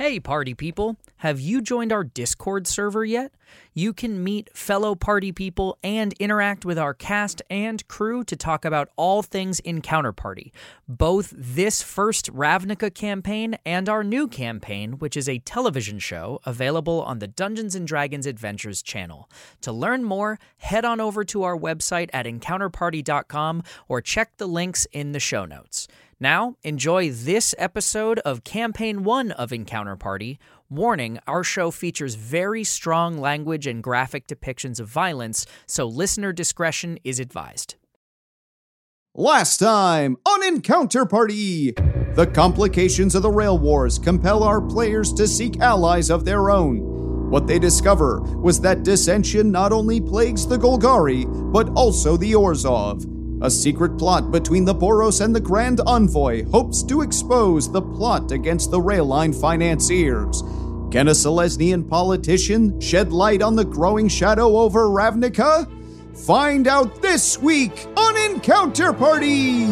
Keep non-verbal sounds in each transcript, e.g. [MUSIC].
Hey, party people! Have you joined our Discord server yet? You can meet fellow party people and interact with our cast and crew to talk about all things Encounter Party, both this first Ravnica campaign and our new campaign, which is a television show available on the Dungeons and Dragons Adventures channel. To learn more, head on over to our website at encounterparty.com or check the links in the show notes. Now, enjoy this episode of Campaign 1 of Encounter Party. Warning our show features very strong language and graphic depictions of violence, so listener discretion is advised. Last time on Encounter Party! The complications of the Rail Wars compel our players to seek allies of their own. What they discover was that dissension not only plagues the Golgari, but also the Orzhov. A secret plot between the Boros and the Grand Envoy hopes to expose the plot against the rail line financiers. Can a Selesnian politician shed light on the growing shadow over Ravnica? Find out this week on Encounter Party!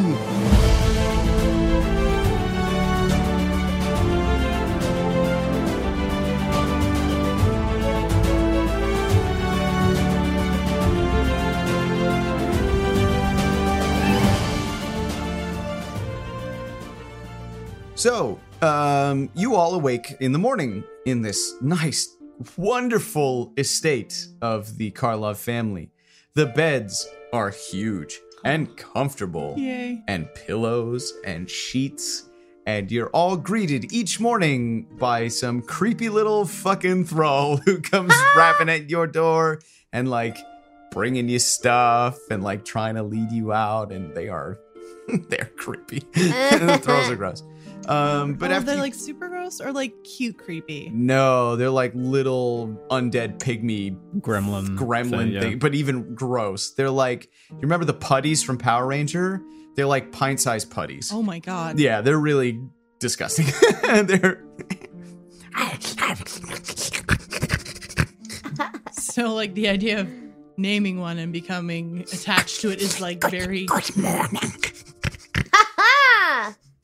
So, um, you all awake in the morning in this nice, wonderful estate of the Karlov family. The beds are huge and comfortable, Yay. and pillows and sheets. And you're all greeted each morning by some creepy little fucking thrall who comes [LAUGHS] rapping at your door and like bringing you stuff and like trying to lead you out. And they are, [LAUGHS] they're creepy. [LAUGHS] the thralls are gross. Um, but oh, after they're you- like super gross or like cute creepy. no, they're like little undead pygmy gremlin gremlin thing, yeah. thing, but even gross. They're like you remember the putties from Power Ranger? They're like pint-sized putties. Oh my god. Yeah, they're really disgusting. [LAUGHS] they're [LAUGHS] So like the idea of naming one and becoming attached to it is like very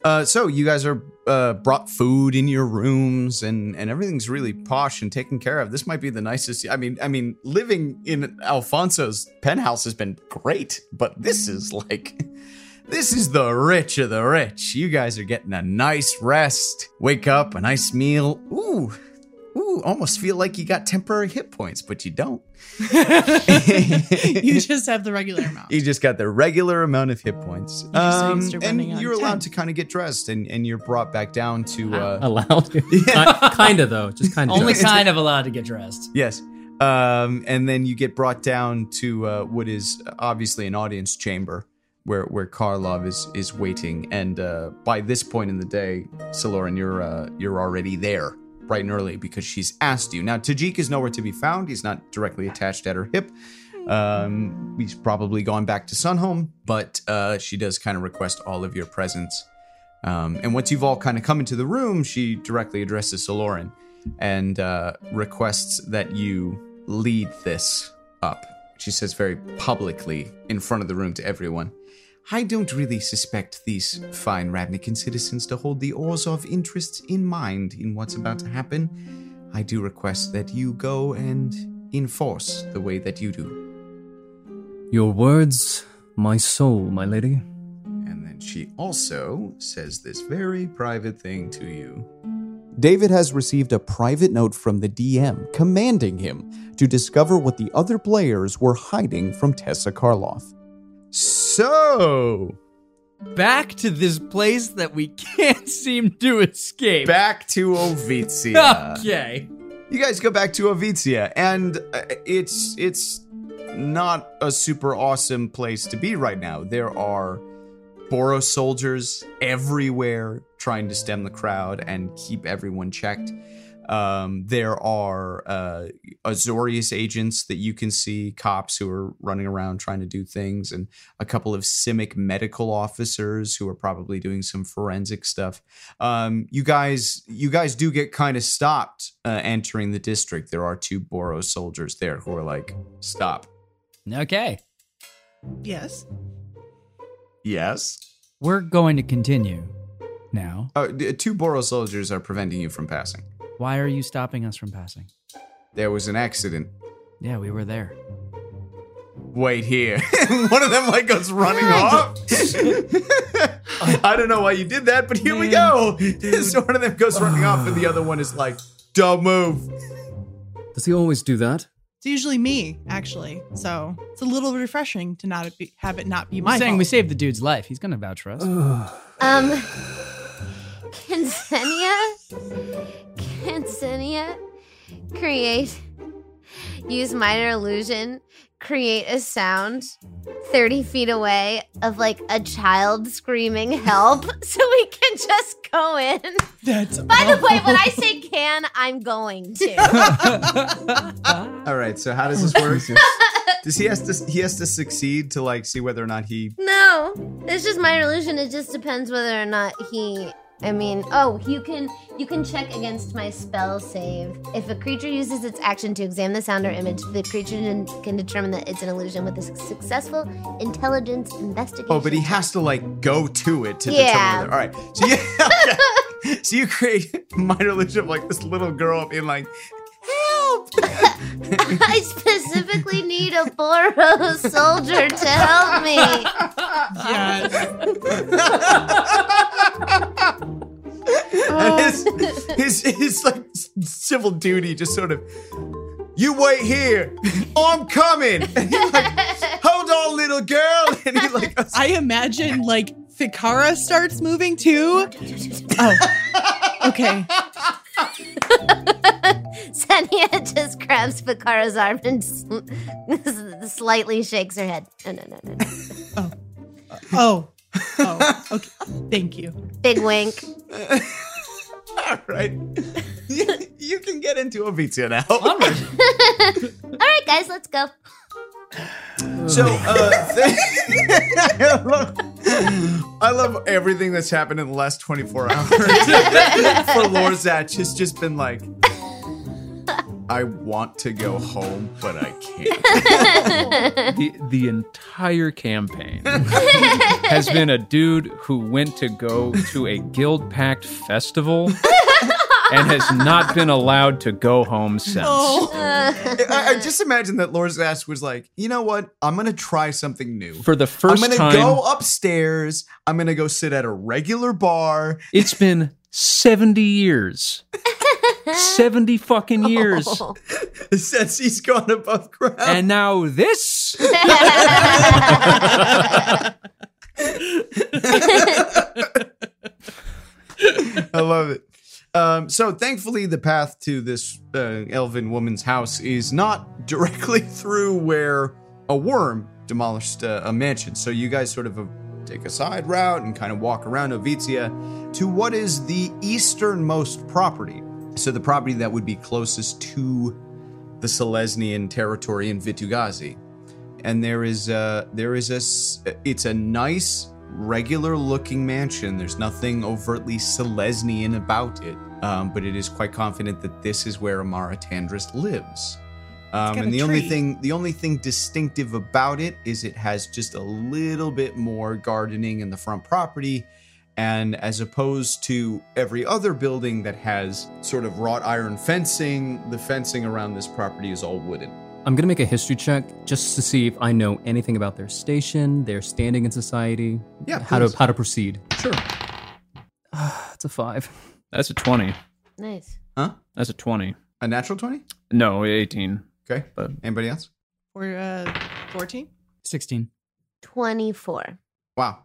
uh, so you guys are uh, brought food in your rooms and and everything's really posh and taken care of. This might be the nicest. I mean, I mean, living in Alfonso's penthouse has been great, but this is like. [LAUGHS] This is the rich of the rich. You guys are getting a nice rest. Wake up, a nice meal. Ooh, ooh, almost feel like you got temporary hit points, but you don't. [LAUGHS] you [LAUGHS] just have the regular amount. You just got the regular amount of hit points. just Um, and you're allowed 10. to kind of get dressed and, and you're brought back down to uh allowed [LAUGHS] kind of though just kind of Only kind of allowed to get dressed. Yes. Um, and then you get brought down to uh, what is obviously an audience chamber where where Karlov is is waiting. And uh, by this point in the day, Saloran, you're uh, you're already there bright and early because she's asked you. Now Tajic is nowhere to be found. He's not directly attached at her hip. Um, he's probably gone back to Sunhome, but uh, she does kind of request all of your presence. Um, and once you've all kind of come into the room, she directly addresses Soloran and uh, requests that you lead this up. She says very publicly in front of the room to everyone. I don't really suspect these fine Ravnican citizens to hold the Orzhov interests in mind in what's about to happen. I do request that you go and enforce the way that you do. your words my soul my lady And then she also says this very private thing to you. David has received a private note from the DM commanding him to discover what the other players were hiding from Tessa Karlov. So, Back to this place that we [LAUGHS] can't seem to escape. back to Ovitzia. [LAUGHS] Okay. You guys go back to Ovitzia, and uh, it's it's not a super awesome place to be right now. There are Boros soldiers everywhere trying to stem the crowd and keep everyone checked. Um, there are uh, Azorius agents that you can see, cops who are running around trying to do things, and a couple of Simic medical officers who are probably doing some forensic stuff. Um, you guys, you guys do get kind of stopped uh, entering the district. There are two Boros soldiers there who are like, "Stop." Okay. Yes. Yes. We're going to continue. now. D- two Boro soldiers are preventing you from passing. Why are you stopping us from passing? There was an accident. Yeah, we were there. Wait here. [LAUGHS] One of them like goes running off. [LAUGHS] [LAUGHS] I don't know why you did that, but here we go. so one of them goes running off, and the other one is like, "Don't move." Does he always do that? It's usually me, actually. So it's a little refreshing to not be, have it not be my I'm saying fault. we saved the dude's life. He's gonna vouch for us. Um, can Xenia, can Xenia create, use minor illusion, create a sound 30 feet away of like a child screaming help [LAUGHS] so we can just go in? That's By the way, when I say can, I'm going to. [LAUGHS] All right. So how does this work? [LAUGHS] Does he has to he has to succeed to like see whether or not he? No, it's just minor illusion. It just depends whether or not he. I mean, oh, you can you can check against my spell save. If a creature uses its action to examine the sound or image, the creature can- determine that it's an illusion with a successful intelligence investigation. Oh, but he has to like go to it to Yeah. determine. Whether, all right. So you [LAUGHS] okay. so you create [LAUGHS] minor illusion of like this little girl being like! I specifically need a Boros soldier to help me. yes. and his, his his like civil duty just sort of you wait here i'm coming and he's like hold on little girl and he like I imagine like Fikara starts moving too. [LAUGHS] Oh, okay. [LAUGHS] Senia just grabs Fikara's arm and s- [LAUGHS] slightly shakes her head. No, no, no, no. no. Oh. oh, oh, okay. Thank you. Big wink. all right you, you can get into Ovitzia now [LAUGHS] All right, guys, let's go. So uh th- I, love, I love everything that's happened in the last 24 hours [LAUGHS] for Lorzach has just been like I want to go home, but I can't. [LAUGHS] the the entire campaign has been a dude who went to go to a Guild Pact festival and has not been allowed to go home since. Oh, I, I just imagine that Laura's ass was like, you know what? I'm gonna try something new. For the first time. I'm gonna time, go upstairs. I'm gonna go sit at a regular bar. it's been 70 years. [LAUGHS] 70 fucking years. [LAUGHS] Since he's gone above ground. And now this. [LAUGHS] I love it. Um, so thankfully, the path to this uh, elven woman's house is not [LAUGHS] directly through where a worm demolished uh, a mansion. So you guys sort of uh, take a side route and kind of walk around Ovitzia to what is the easternmost property. So the property that would be closest to the Selesnian territory in Vitu-Ghazi. And there is a there is a it's a nice regular looking mansion. There's nothing overtly Selesnian about it, um, but it is quite confident that this is where Emmara Tandris lives. Um, and the only thing the only thing distinctive about it is it has just a little bit more gardening in the front property. And as opposed to every other building that has sort of wrought iron fencing, the fencing around this property is all wooden. I'm gonna make a history check just to see if I know anything about their station, their standing in society, Yeah, how to how to proceed. Sure. [SIGHS] That's a five. That's a 20. Nice. Huh? That's a 20. A natural 20? No, 18. Okay. But- Anybody else? we're uh, 14. 16. 24. Wow.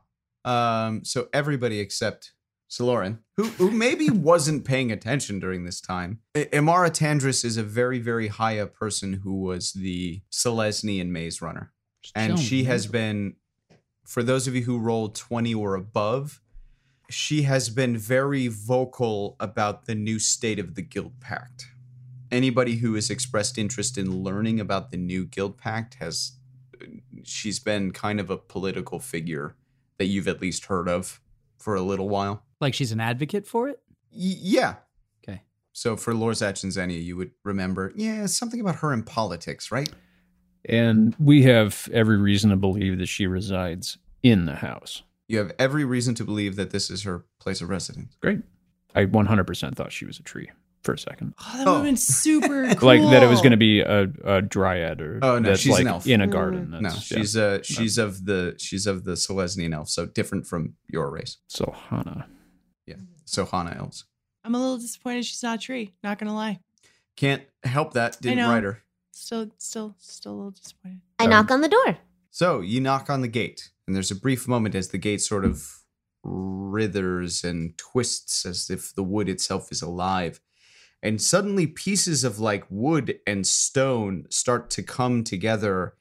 Um, so everybody except Saloran, who who maybe wasn't paying attention during this time. Emmara Tandris is a very, very high up person who was the Selesnian maze runner. And she has been, for those of you who rolled 20 or above, she has been very vocal about the new state of the Guild Pact. Anybody who has expressed interest in learning about the new Guild Pact has, she's been kind of a political figure that you've at least heard of for a little while. Like she's an advocate for it? Y- yeah. Okay. So for Lorzach and Xenia, you would remember, yeah, something about her in politics, right? And we have every reason to believe that she resides in the house. You have every reason to believe that this is her place of residence. Great. I 100% thought she was a tree for a second. Oh, that would have been super cool. [LAUGHS] Like that it was going to be a, a dryad or Oh, no, that's she's like an elf. in a Mm. garden. No, That's, she's uh she's of the she's of the Selesnian elf, so different from your race. so Hana. So Hana elves. I'm a little disappointed she's not a tree. Not gonna lie. Can't help that. Didn't know. write her. Still, still, still a little disappointed. I Um, knock on the door. So you knock on the gate, and there's a brief moment as the gate sort of writhers and twists as if the wood itself is alive. And suddenly, pieces of like wood and stone start to come together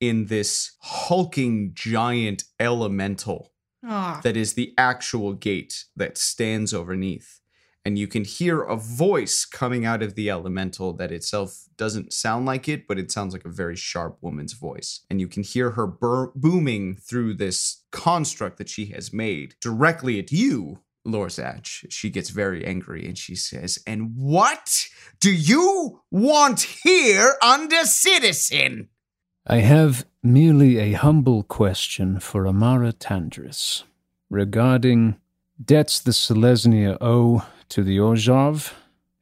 in this hulking giant elemental Ah, that is the actual gate that stands overneath. And you can hear a voice coming out of the elemental that itself doesn't sound like it, but it sounds like a very sharp woman's voice. And you can hear her bur- booming through this construct that she has made directly at you, Lorzach. She gets very angry and she says, And what do you want here under citizen? I have merely a humble question for Emmara Tandris regarding debts the Selesnya owe to the Orzhov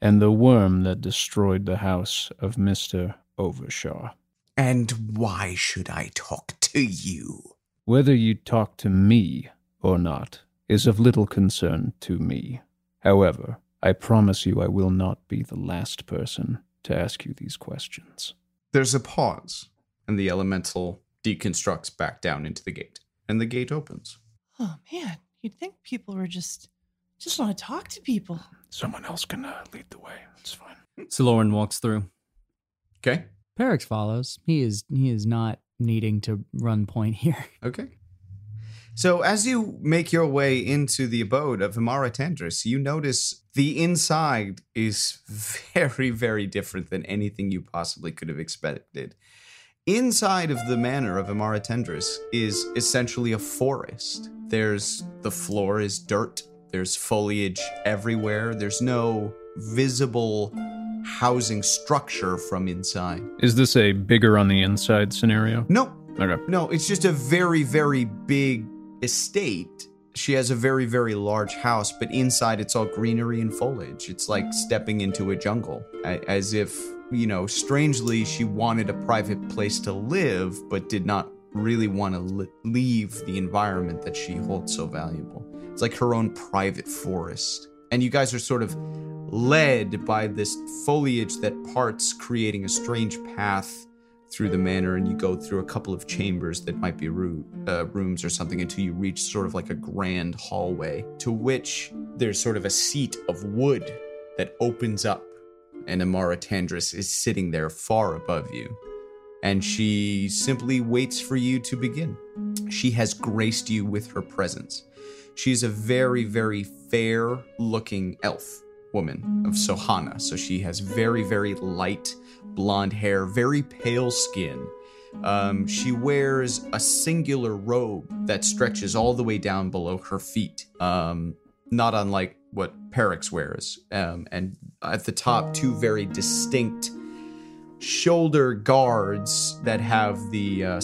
and the worm that destroyed the house of Mr. Overshaw. And why should I talk to you? Whether you talk to me or not is of little concern to me. However, I promise you I will not be the last person to ask you these questions. There's a pause, and the elemental deconstructs back down into the gate, and the gate opens. oh man, you'd think people were just, just want to talk to people. Someone else can uh, lead the way. It's fine. Siloran walks through. Okay. Perix follows. He is he is not needing to run point here. [LAUGHS] Okay. So as you make your way into the abode of Emmara Tandris, you notice the inside is [LAUGHS] very, very different than anything you possibly could have expected. Inside of the manor of Emmara Tandris is essentially a forest. There's the floor is dirt. There's foliage everywhere. There's no visible housing structure from inside. Is this a bigger on the inside scenario? No, Okay. no, it's just a very, very big estate. She has a very, very large house, but inside it's all greenery and foliage. It's like stepping into a jungle, as if, you know, strangely, she wanted a private place to live, but did not really want to li- leave the environment that she holds so valuable. It's like her own private forest. And you guys are sort of led by this foliage that parts, creating a strange path through the manor and you go through a couple of chambers that might be uh, rooms or something until you reach sort of like a grand hallway to which there's sort of a seat of wood that opens up and Emmara Tandris is sitting there far above you and she simply waits for you to begin. She has graced you with her presence. She's a very, very fair looking elf woman of Silhana. So she has very, very light blonde hair, very pale skin. Um, she wears a singular robe that stretches all the way down below her feet, um, not unlike what Perix wears. Um, and at the top, two very distinct shoulder guards that have the uh,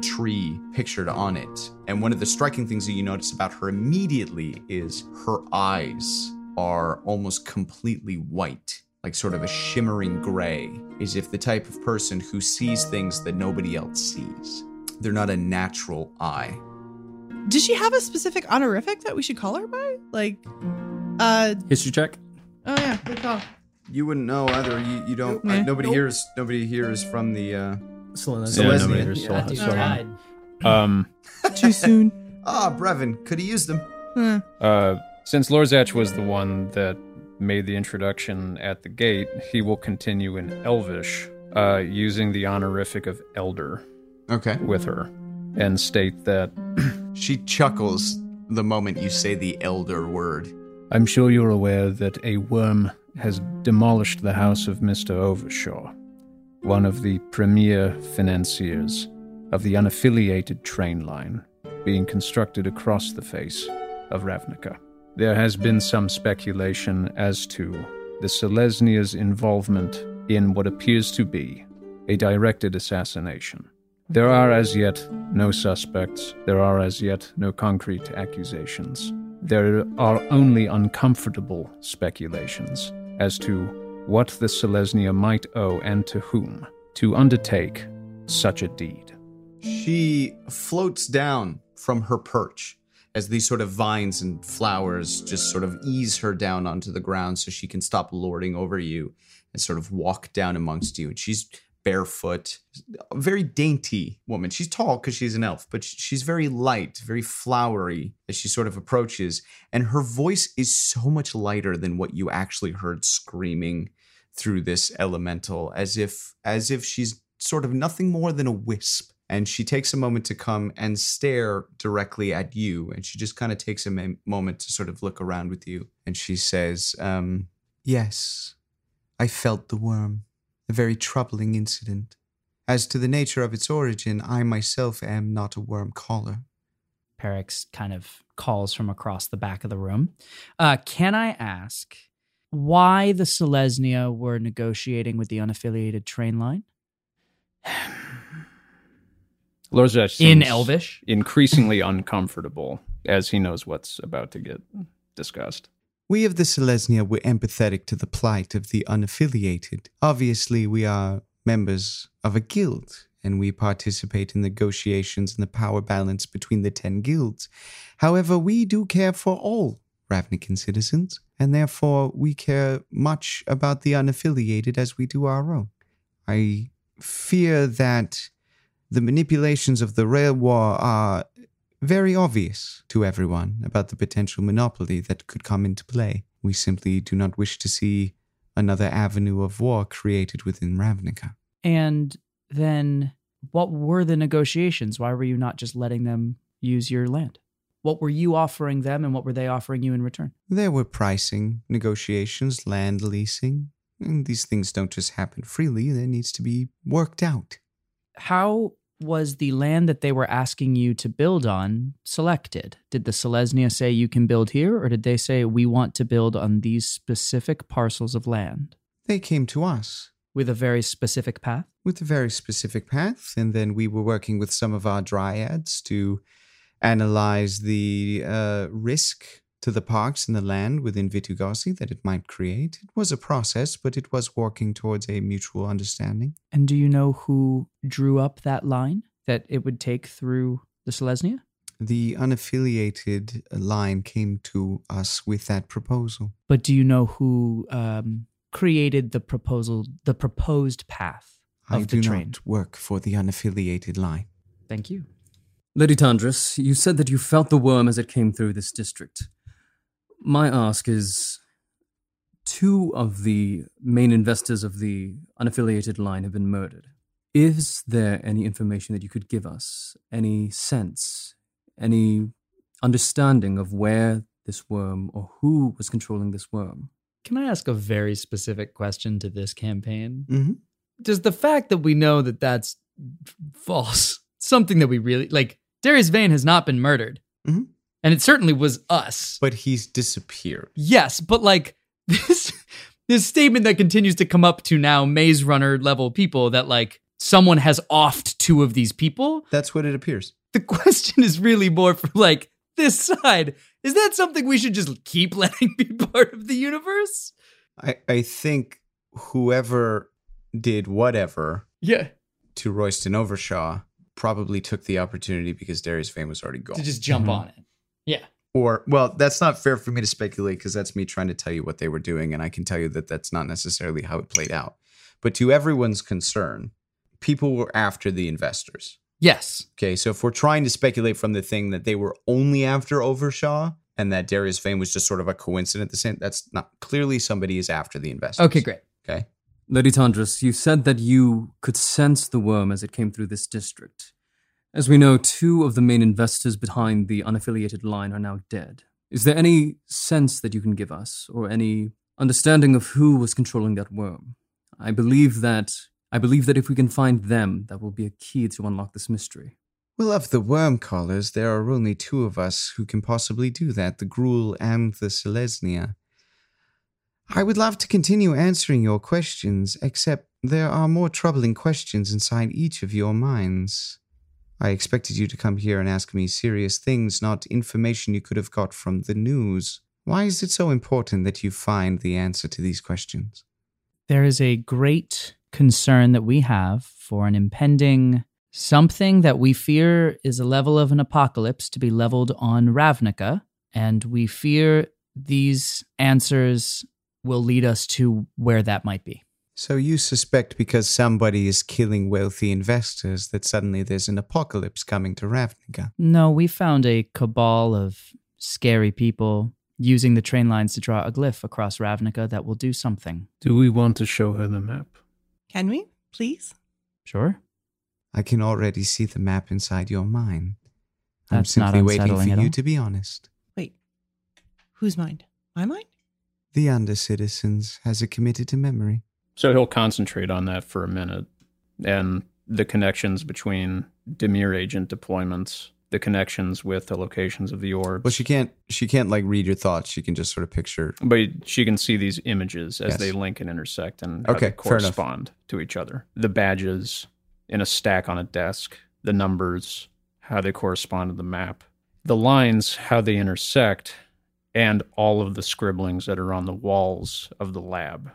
tree pictured on it. And one of the striking things that you notice about her immediately is her eyes are almost completely white, like sort of a shimmering gray, as if the type of person who sees things that nobody else sees. They're not a natural eye. Does she have a specific honorific that we should call her by? Like, uh, History check. oh yeah, good call. You wouldn't know either. You, you don't. Nope. uh, nobody Nope. hears. Nobody hears from the. Uh, Selena. Yeah, Selesnya. nobody hears Yeah, Sol- dude, Sol- tried. Um, [LAUGHS] Too soon. ah, Brevin, could he use them? Huh. uh, since Lorzach was the one that made the introduction at the gate, he will continue in Elvish, uh, using the honorific of Elder Okay. with her, and state that [CLEARS THROAT] She chuckles the moment you say the elder word. I'm sure you're aware that a worm has demolished the house of Mr. Overshaw, one of the premier financiers of the unaffiliated train line being constructed across the face of Ravnica. There has been some speculation as to the Selesnya's involvement in what appears to be a directed assassination. There are as yet no suspects. There are as yet no concrete accusations. There are only uncomfortable speculations as to what the Selesnya might owe and to whom to undertake such a deed. She floats down from her perch as these sort of vines and flowers just sort of ease her down onto the ground so she can stop lording over you and sort of walk down amongst you. And she's barefoot, very dainty woman. She's tall because she's an elf, but she's very light, very flowery as she sort of approaches. And her voice is so much lighter than what you actually heard screaming through this elemental, as if as if she's sort of nothing more than a wisp. And she takes a moment to come and stare directly at you. And she just kind of takes a ma- moment to sort of look around with you. And she says, um, Yes, I felt the worm a very troubling incident. As to the nature of its origin, I myself am not a worm caller. Perix kind of calls from across the back of the room. Uh, can I ask why the Selesnya were negotiating with the unaffiliated train line? [SIGHS] Lorzach In Elvish? increasingly uncomfortable as he knows what's about to get discussed. We of the Selesnya were empathetic to the plight of the unaffiliated. Obviously, we are members of a guild, and we participate in negotiations and the power balance between the ten guilds. However, we do care for all Ravnican citizens, and therefore we care much about the unaffiliated as we do our own. I fear that the manipulations of the rail war are very obvious to everyone about the potential monopoly that could come into play. We simply do not wish to see another avenue of war created within Ravnica. And then what were the negotiations? Why were you not just letting them use your land? What were you offering them and what were they offering you in return? There were pricing, negotiations, land leasing. And these things don't just happen freely, there needs to be worked out. How was the land that they were asking you to build on selected? Did the Selesnya say you can build here, or did they say we want to build on these specific parcels of land They came to us with a very specific path? with a very specific path, and then we were working with some of our dryads to analyze the uh, risk to the parks and the land within Vitu-Ghazi that it might create. It was a process, but it was working towards a mutual understanding. And do you know who drew up that line that it would take through the Selesnya? The unaffiliated line came to us with that proposal. But do you know who um, created the proposal, the proposed path of I the do train? not work for the unaffiliated line. Thank you. Lady Tandris, you said that you felt the worm as it came through this district. My ask is two of the main investors of the unaffiliated line have been murdered. Is there any information that you could give us? Any sense? Any understanding of where this worm or who was controlling this worm? Can I ask a very specific question to this campaign? Mhm. Does the fact that we know that that's false, something that we really like, Darius Vane has not been murdered. Mhm. And it certainly was us. But he's disappeared. Yes, but like [LAUGHS] this this statement that continues to come up to now Maze Runner level people that like someone has offed two of these people. That's what it appears. The [LAUGHS] question is really more for like this side. Is that something we should just keep letting [LAUGHS] be part of the universe? I, I think whoever did whatever Yeah. to Royston Overshaw probably took the opportunity because Darius Vane was already gone. To just jump Mhm. on it. Yeah. or well, that's not fair for me to speculate because that's me trying to tell you what they were doing, and I can tell you that that's not necessarily how it played out. But to everyone's concern, people were after the investors. Yes. Okay, so if we're trying to speculate from the thing that they were only after Overshaw and that Darius Vane was just sort of a coincidence, the same, that's not clearly somebody is after the investors. Okay, great. Okay. Lady Tandris, you said that you could sense the worm as it came through this district. As we know, two of the main investors behind the unaffiliated line are now dead. Is there any sense that you can give us, or any understanding of who was controlling that worm? I believe that I believe that if we can find them, that will be a key to unlock this mystery. Well, of the worm callers, there are only two of us who can possibly do that the Gruul and the Selesnya. I would love to continue answering your questions, except there are more troubling questions inside each of your minds. I expected you to come here and ask me serious things, not information you could have got from the news. Why is it so important that you find the answer to these questions? There is a great concern that we have for an impending something that we fear is a level of an apocalypse to be leveled on Ravnica, and we fear these answers will lead us to where that might be. So you suspect because somebody is killing wealthy investors that suddenly there's an apocalypse coming to Ravnica? No, we found a cabal of scary people using the train lines to draw a glyph across Ravnica that will do something. Do we want to show her the map? Can we, please? Sure. I can already see the map inside your mind. I'm That's not simply waiting for at you all. to be honest. Wait. Whose mind? My mind? The under citizens has it committed to memory. So he'll concentrate on that for a minute and the connections between Dimir agent deployments, the connections with the locations of the orbs. Well, she can't. She can't like read your thoughts. She can just sort of picture. but she can see these images as Yes. they link and intersect and Okay, they fair enough. correspond to each other. The badges in a stack on a desk, the numbers, how they correspond to the map, the lines, how they intersect, and all of the scribblings that are on the walls of the lab.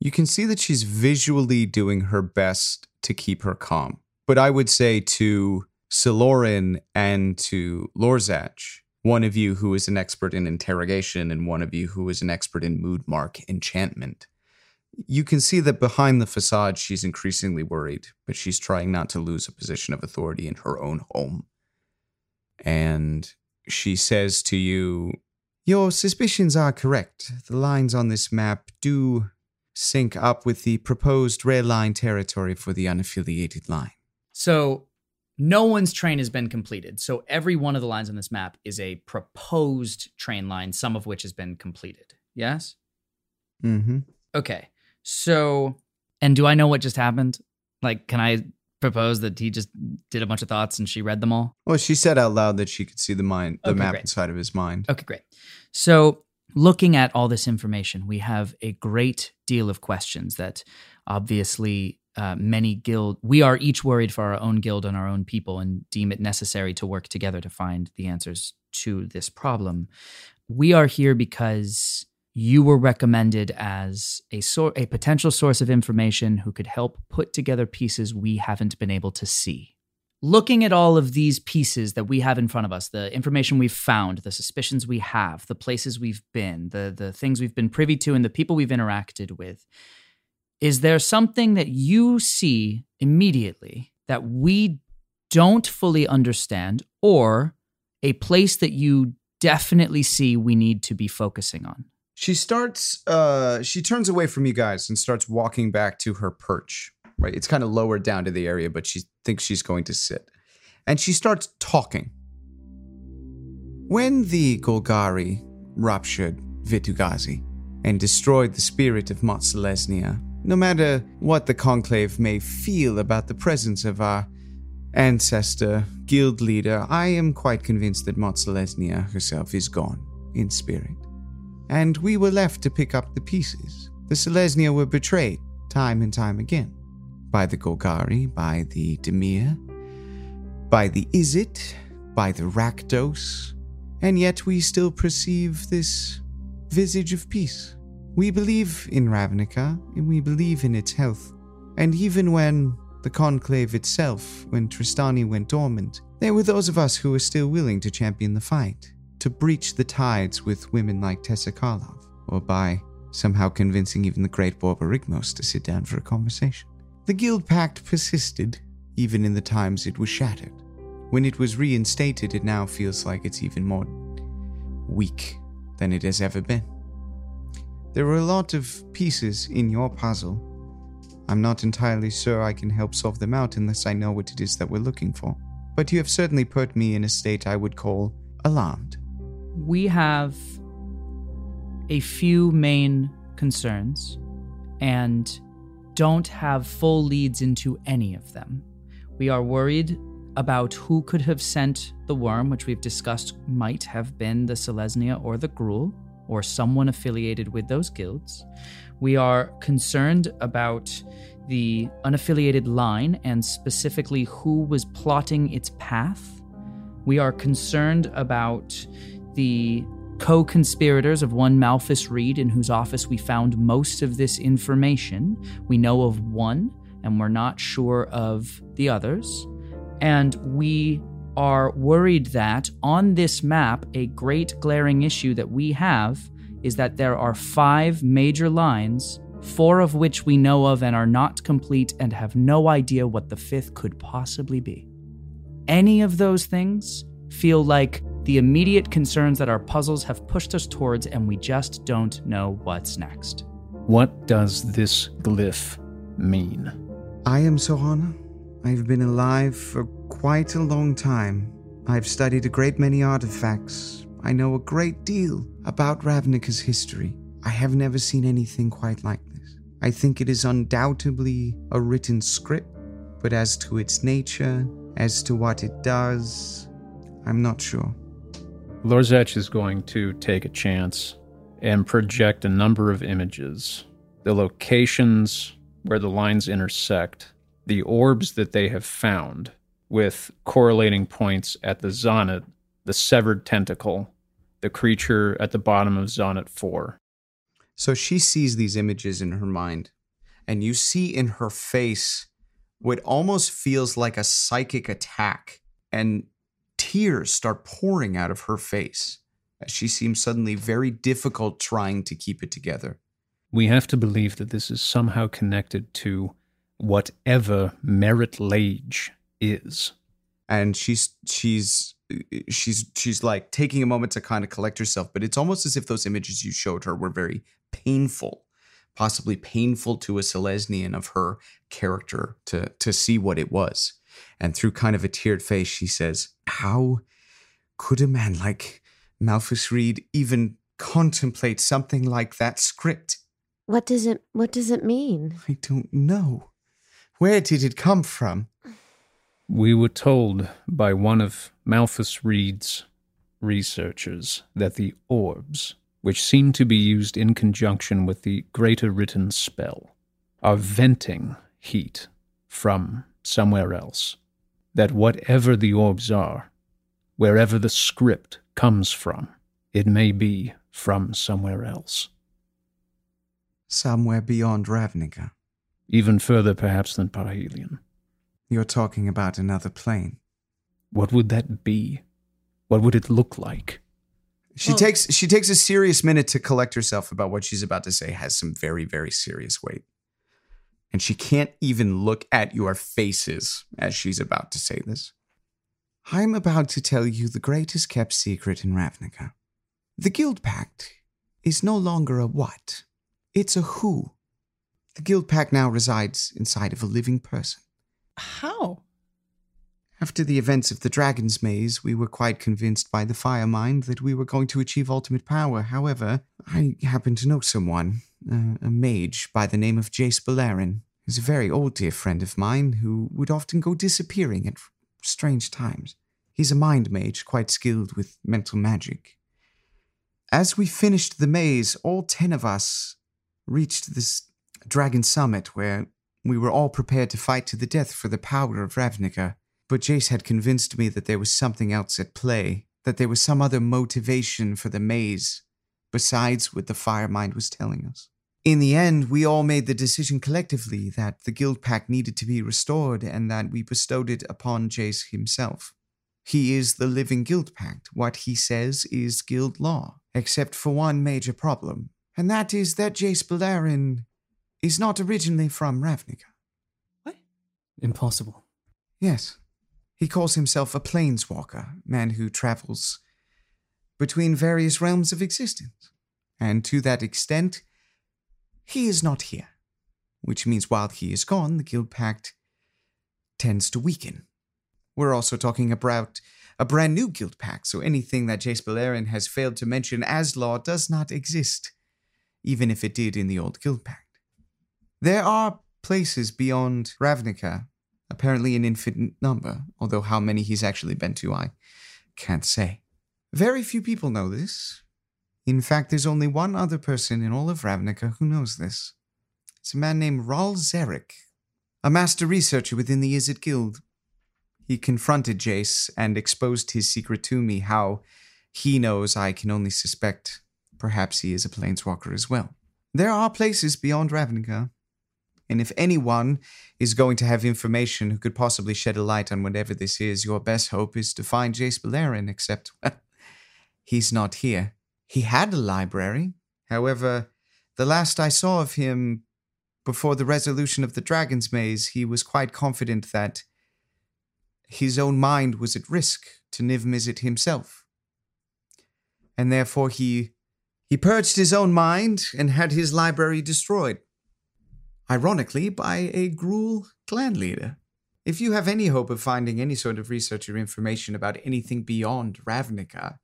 You can see that she's visually doing her best to keep her calm. But I would say to Silorin and to Lorzach, one of you who is an expert in interrogation and one of you who is an expert in mood mark enchantment, you can see that behind the facade she's increasingly worried, but she's trying not to lose a position of authority in her own home. And she says to you, Your suspicions are correct. The lines on this map do sync up with the proposed rail line territory for the unaffiliated line. So no one's train has been completed. So every one of the lines on this map is a proposed train line, some of which has been completed. Yes? Mm-hmm. Okay. So, and do I know what just happened? Like, can I propose that he just did a bunch of thoughts and she read them all? Well, she said out loud that she could see the mind, the Okay, map great. inside of his mind. Okay, great. So, looking at all this information, we have a great deal of questions that obviously uh, many guild, we are each worried for our own guild and our own people and deem it necessary to work together to find the answers to this problem. We are here because you were recommended as a sor- a potential source of information who could help put together pieces we haven't been able to see looking at all of these pieces that we have in front of us the information we've found the suspicions we have the places we've been the the things we've been privy to and the people we've interacted with is there something that you see immediately that we don't fully understand or a place that you definitely see we need to be focusing on She starts, uh, she turns away from you guys and starts walking back to her perch. Right, it's kind of lower down to the area, but she thinks she's going to sit, and she starts talking. When the Golgari ruptured Vitu-Ghazi and destroyed the spirit of Mat'Selesnya, no matter what the Conclave may feel about the presence of our ancestor, guild leader, I am quite convinced that Mat'Selesnya herself is gone in spirit. And we were left to pick up the pieces. The Selesnya were betrayed time and time again by the Golgari, by the Dimir, by the Izzet, by the Rakdos, and yet we still perceive this visage of peace. We believe in Ravnica, and we believe in its health. And even when the Conclave itself, when Trostani went dormant, there were those of us who were still willing to champion the fight, to breach the tides with women like Tessa Karlov, or by somehow convincing even the great Borborygmos to sit down for a conversation. The Guild Pact persisted, even in the times it was shattered. When it was reinstated, it now feels like it's even more weak than it has ever been. There are a lot of pieces in your puzzle. I'm not entirely sure I can help solve them out unless I know what it is that we're looking for. But you have certainly put me in a state I would call alarmed. we have a few main concerns and don't have full leads into any of them. We are worried about who could have sent the worm, which we've discussed might have been the Selesnya or the Gruul, or someone affiliated with those guilds. We are concerned about the unaffiliated line and specifically who was plotting its path. We are concerned about the co conspirators of one Malthus Reed, in whose office we found most of this information. We know of one, and we're not sure of the others. And we are worried that on this map, a great glaring issue that we have is that there are five major lines, four of which we know of and are not complete and have no idea what the fifth could possibly be. Any of those things feel like the immediate concerns that our puzzles have pushed us towards, and we just don't know what's next. What does this glyph mean? I am Silhana. I've been alive for quite a long time. I've studied a great many artifacts. I know a great deal about Ravnica's history. I have never seen anything quite like this. I think it is undoubtedly a written script, but as to its nature, as to what it does, I'm not sure. Lorzach is going to take a chance and project a number of images. The locations where the lines intersect, the orbs that they have found, with correlating points at the Zonot, the severed tentacle, the creature at the bottom of Zonot 4. So she sees these images in her mind, and you see in her face what almost feels like a psychic attack, and tears start pouring out of her face as she seems suddenly very difficult trying to keep it together. We have to believe that this is somehow connected to whatever Marit Lage is. and she's she's she's she's like taking a moment to kind of collect herself but it's almost as if those images you showed her were very painful possibly painful to a Selesnian of her character to to see what it was and through kind of a teared face she says how could a man like Malthus Reed even contemplate something like that script What does it what does it mean? I don't know where did it come from We were told by one of Malthus Reed's researchers that the orbs, which seem to be used in conjunction with the greater written spell, are venting heat from somewhere else. That whatever the orbs are, wherever the script comes from, it may be from somewhere else. Somewhere beyond Ravnica. Even further, perhaps, than Parhelion. You're talking about another plane. What would that be? What would it look like? She Well- takes she takes a serious minute to collect herself about what she's about to say has some very very serious weight. And she can't even look at your faces as she's about to say this. I'm about to tell you the greatest kept secret in Ravnica. The Guild Pact is no longer a what, it's a who. The Guild Pact now resides inside of a living person. How? After the events of the Dragon's Maze, we were quite convinced by the Fire Mind that we were going to achieve ultimate power. However, I happen to know someone, uh, a mage by the name of Jace Beleren. He's a very old dear friend of mine who would often go disappearing at strange times. He's a mind mage, quite skilled with mental magic. As we finished the maze, all ten of us reached this dragon summit where we were all prepared to fight to the death for the power of Ravnica. But Jace had convinced me that there was something else at play, that there was some other motivation for the maze, besides what the Fire Mind was telling us. In the end, we all made the decision collectively that the Guild Pact needed to be restored and that we bestowed it upon Jace himself. He is the living Guild Pact. What he says is Guild law, except for one major problem, and that is that Jace Beleren is not originally from Ravnica. What? Impossible. Yes. He calls himself a planeswalker, man who travels between various realms of existence. And to that extent, he is not here. Which means while he is gone, the Guild Pact tends to weaken. We're also talking about a brand new Guild Pact, so anything that Jace Beleren has failed to mention as law does not exist, even if it did in the old Guild Pact. There are places beyond Ravnica apparently an infinite number, although how many he's actually been to, I can't say. Very few people know this. In fact, there's only one other person in all of Ravnica who knows this. It's a man named Ral Zarek, A master researcher within the Izzet Guild. He confronted Jace and exposed his secret to me, how he knows I can only suspect perhaps he is a planeswalker as well. There are places beyond Ravnica, and if anyone is going to have information who could possibly shed a light on whatever this is, your best hope is to find Jace Beleren, except, well, he's not here. He had a library. However, the last I saw of him before the resolution of the Dragon's Maze, he was quite confident that his own mind was at risk to Niv Mizzet himself. And therefore he he purged his own mind and had his library destroyed. Ironically, by a Gruul clan leader. If you have any hope of finding any sort of research or information about anything beyond Ravnica,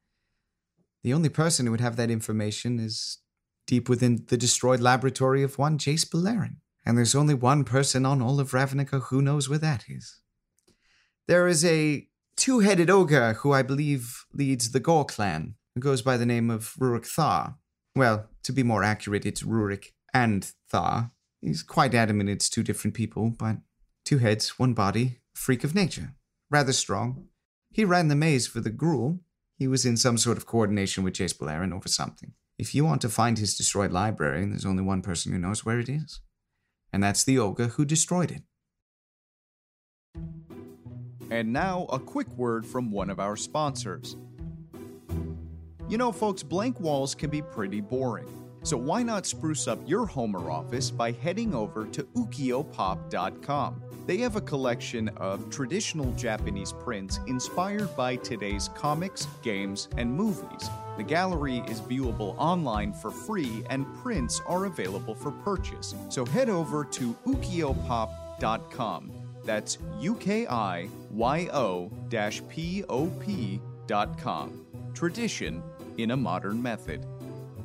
the only person who would have that information is deep within the destroyed laboratory of one Jace Beleren. And there's only one person on all of Ravnica who knows where that is. There is a two headed ogre who I believe leads the Gruul clan, who goes by the name of Rurik Thar. Well, to be more accurate, it's Rurik and Thar. He's quite adamant it's two different people, but two heads, one body, freak of nature. Rather strong. He ran the maze for the Gruul. He was in some sort of coordination with Jace Beleren over something. If you want to find his destroyed library, there's only one person who knows where it is. And that's the ogre who destroyed it. And now, a quick word from one of our sponsors. You know, folks, blank walls can be pretty boring. So why not spruce up your home or office by heading over to ukiyopop.com? They have a collection of traditional Japanese prints inspired by today's comics, games, and movies. The gallery is viewable online for free and prints are available for purchase. So head over to ukiyopop.com. That's U K I Y O P O P.com. Tradition in a modern method.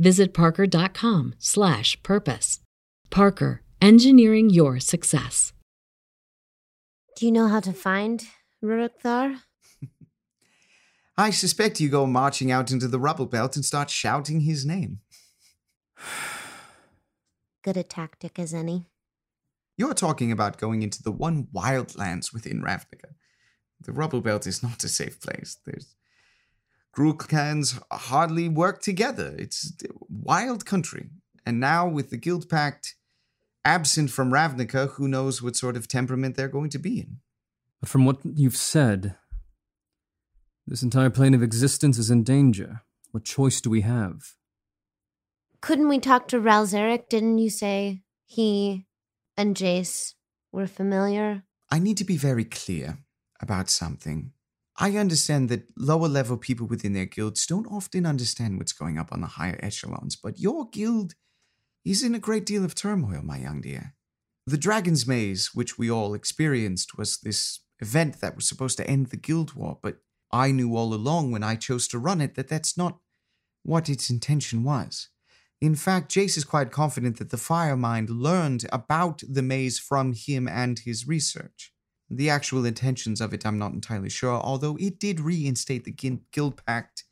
visit parker.com slash purpose. Parker, engineering your success. Do you know how to find Rurik Thar? [LAUGHS] I suspect you go marching out into the rubble belt and start shouting his name. [SIGHS] Good a tactic as any. You're talking about going into the one wildlands within Ravnica. The rubble belt is not a safe place. There's Gruul clans hardly work together. It's wild country. And now with the Guild Pact absent from Ravnica, who knows what sort of temperament they're going to be in. But from what you've said, this entire plane of existence is in danger. What choice do we have? Couldn't we talk to Ral Zarek? Didn't you say he and Jace were familiar? I need to be very clear about something. I understand that lower level people within their guilds don't often understand what's going up on the higher echelons, but your guild is in a great deal of turmoil, my young dear. The Dragon's Maze, which we all experienced, was this event that was supposed to end the guild war, but I knew all along when I chose to run it that that's not what its intention was. In fact, Jace is quite confident that the Firemind learned about the maze from him and his research. The actual intentions of it, I'm not entirely sure, although it did reinstate the Guild Pact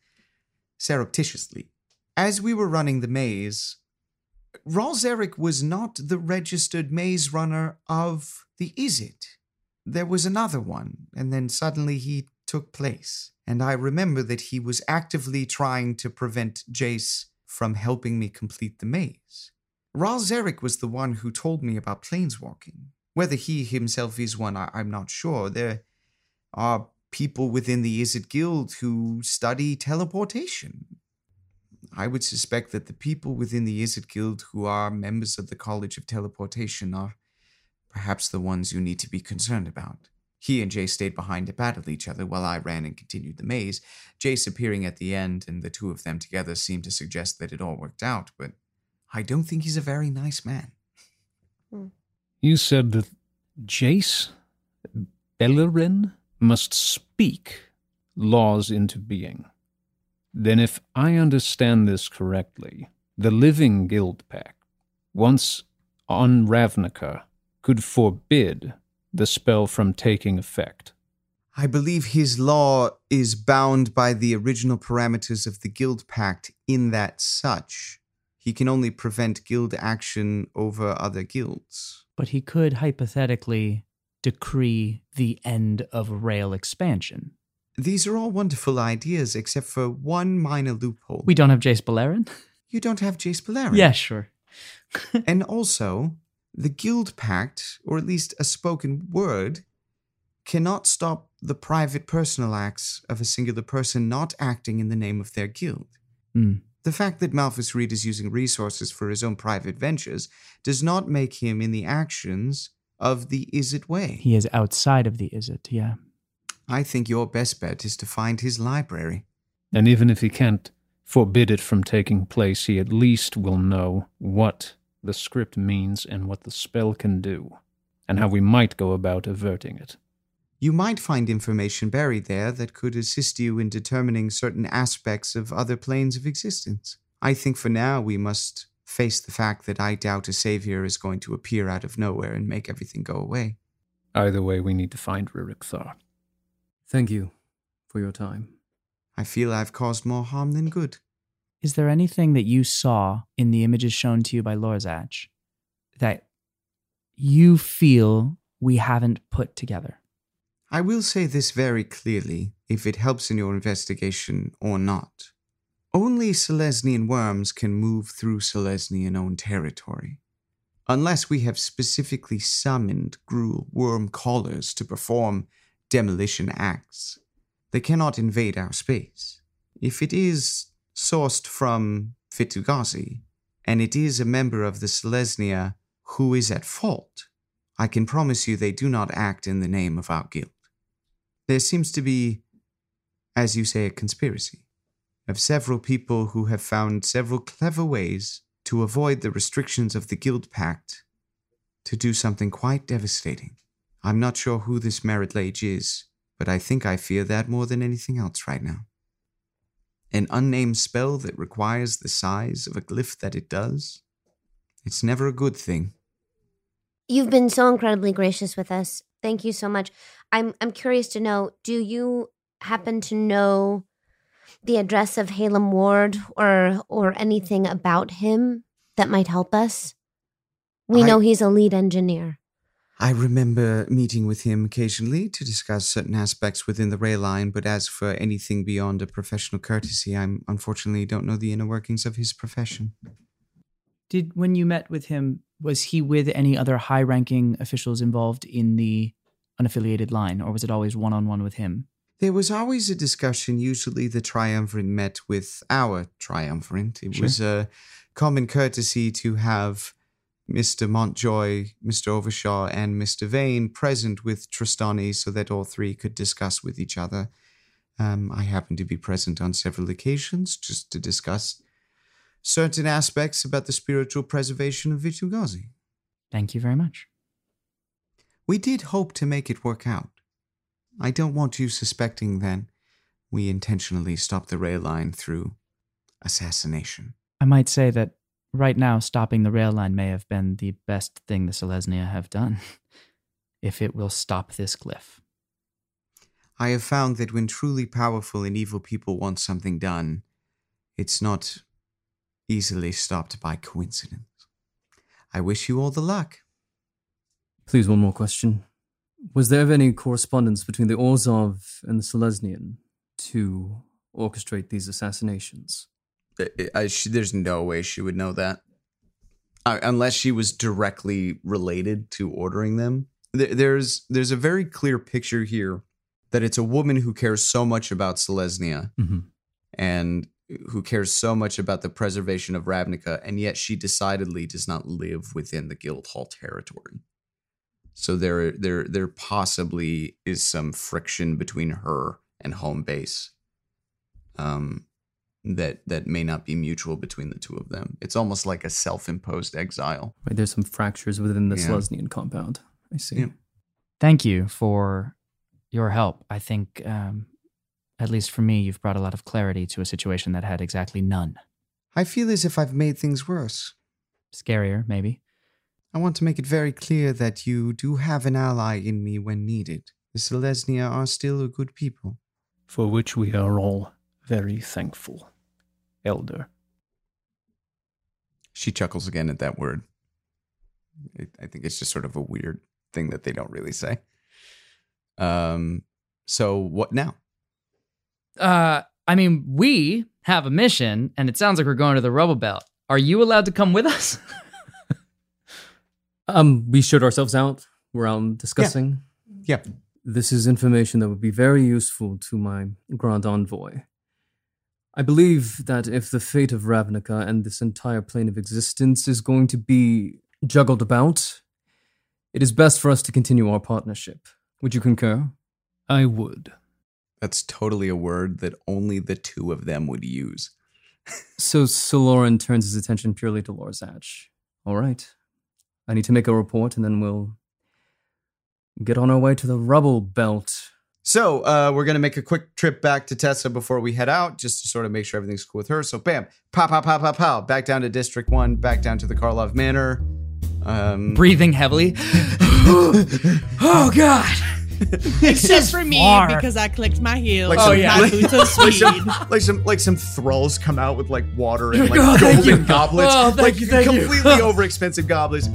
surreptitiously. As we were running the maze, Ral Zarek was not the registered maze runner of the Izzet. There was another one, and then suddenly he took place. And I remember that he was actively trying to prevent Jace from helping me complete the maze. Ral Zarek was the one who told me about planeswalking. Whether he himself is one, I- am not sure. There are people within the Izzet Guild who study teleportation. I would suspect that the people within the Izzet Guild who are members of the College of Teleportation are perhaps the ones you need to be concerned about. He and Jace stayed behind to battle each other while I ran and continued the maze, Jace appearing at the end, and the two of them together seemed to suggest that it all worked out, but I don't think he's a very nice man. Hmm. You said that Jace Beleren must speak laws into being. Then, if I understand this correctly, the living guild pact, once on Ravnica, could forbid the spell from taking effect. I believe his law is bound by the original parameters of the Guild Pact, in that such he can only prevent guild action over other guilds. But he could hypothetically decree the end of rail expansion. These are all wonderful ideas, except for one minor loophole. We don't have Jace Beleren? you don't have Jace Beleren. Yeah, sure. [LAUGHS] and also, the Guild Pact, or at least a spoken word, cannot stop the private personal acts of a singular person not acting in the name of their guild. Mm. The fact that Malthus Reed is using resources for his own private ventures does not make him in the actions of the Izzet Way. He is outside of the Izzet, yeah. I think your best bet is to find his library. And even if he can't forbid it from taking place, he at least will know what the script means and what the spell can do, and how we might go about averting it. You might find information buried there that could assist you in determining certain aspects of other planes of existence. I think for now we must face the fact that I doubt a savior is going to appear out of nowhere and make everything go away. Either way, we need to find Rurik Thar. Thank you for your time. I feel I've caused more harm than good. Is there anything that you saw in the images shown to you by Lorzach that you feel we haven't put together? I will say this very clearly, if it helps in your investigation or not. Only Selesnyan worms can move through Selesnyan owned territory. Unless we have specifically summoned Gruul worm callers to perform demolition acts, they cannot invade our space. If it is sourced from Vitu-Ghazi, and it is a member of the Selesnya who is at fault, I can promise you they do not act in the name of our guild. There seems to be, as you say, a conspiracy of several people who have found several clever ways to avoid the restrictions of the Guild Pact to do something quite devastating. I'm not sure who this Marit Lage is, but I think I fear that more than anything else right now. An unnamed spell that requires the size of a glyph that it does? It's never a good thing. You've been so incredibly gracious with us. Thank you so much. I'm I'm curious to know, do you happen to know the address of Halem Ward or or anything about him that might help us? We I- know he's a lead engineer. I remember meeting with him occasionally to discuss certain aspects within the rail line, but as for anything beyond a professional courtesy, I'm unfortunately don't know the inner workings of his profession. Did when you met with him, was he with any other high ranking officials involved in the unaffiliated line, or was it always one on one with him? There was always a discussion. Usually, the triumvirate met with our triumvirate. It Sure. was a common courtesy to have Mr. Montjoy, Mr. Overshaw, and Mr. Vane present with Trostani so that all three could discuss with each other. Um, I happened to be present on several occasions just to discuss certain aspects about the spiritual preservation of Vitu-Ghazi. Thank you very much. We did hope to make it work out. I don't want you suspecting then we intentionally stopped the rail line through assassination. I might say that right now, stopping the rail line may have been the best thing the Selesnya have done, [LAUGHS] if it will stop this glyph. I have found that when truly powerful and evil people want something done, it's not easily stopped by coincidence. I wish you all the luck. Please, one more question. Was there any correspondence between the Orzhov and the Selesnyan to orchestrate these assassinations? I- she- there's no way she would know that. Uh, unless she was directly related to ordering them. There- There's there's a very clear picture here that it's a woman who cares so much about Selesnya Mm-hmm. and who cares so much about the preservation of Ravnica, and yet she decidedly does not live within the Guildhall territory. So there, there, there possibly is some friction between her and home base, um, that that may not be mutual between the two of them. It's almost like a self-imposed exile. Right, there's some fractures within the Yeah. Selesnyan compound. I see. Yeah. Thank you for your help. I think, um, at least for me, you've brought a lot of clarity to a situation that had exactly none. I feel as if I've made things worse. Scarier, maybe. I want to make it very clear that you do have an ally in me when needed. The Selesnya are still a good people. For which we are all very thankful, Elder. She chuckles again at that word. I, I think it's just sort of a weird thing that they don't really say. Um. So what now? Uh, I mean, we have a mission, and it sounds like we're going to the rubble belt. Are you allowed to come with us? [LAUGHS] Um, we showed ourselves out. We're out discussing. Yeah. This is information that would be very useful to my Grand Envoy. I believe that if the fate of Ravnica and this entire plane of existence is going to be juggled about, it is best for us to continue our partnership. Would you concur? I would. That's totally a word that only the two of them would use. So Soloran turns his attention purely to Lorzach. All right. I need to make a report and then we'll get on our way to the rubble belt. So uh, we're gonna make a quick trip back to Tessa before we head out, just to sort of make sure everything's cool with her. So bam, pow, pow, pow, pow, pow, back down to District One, back down to the Karlov Manor. Um, Breathing heavily. [GASPS] [GASPS] oh, God. Except for me, far. because I clicked my heels. Like Oh, some- yeah. like- like some, [LAUGHS] like some like some thralls come out with like water and oh like Oh, thank golden you. goblets, Oh, thank like you, thank you. completely [LAUGHS] over expensive goblets.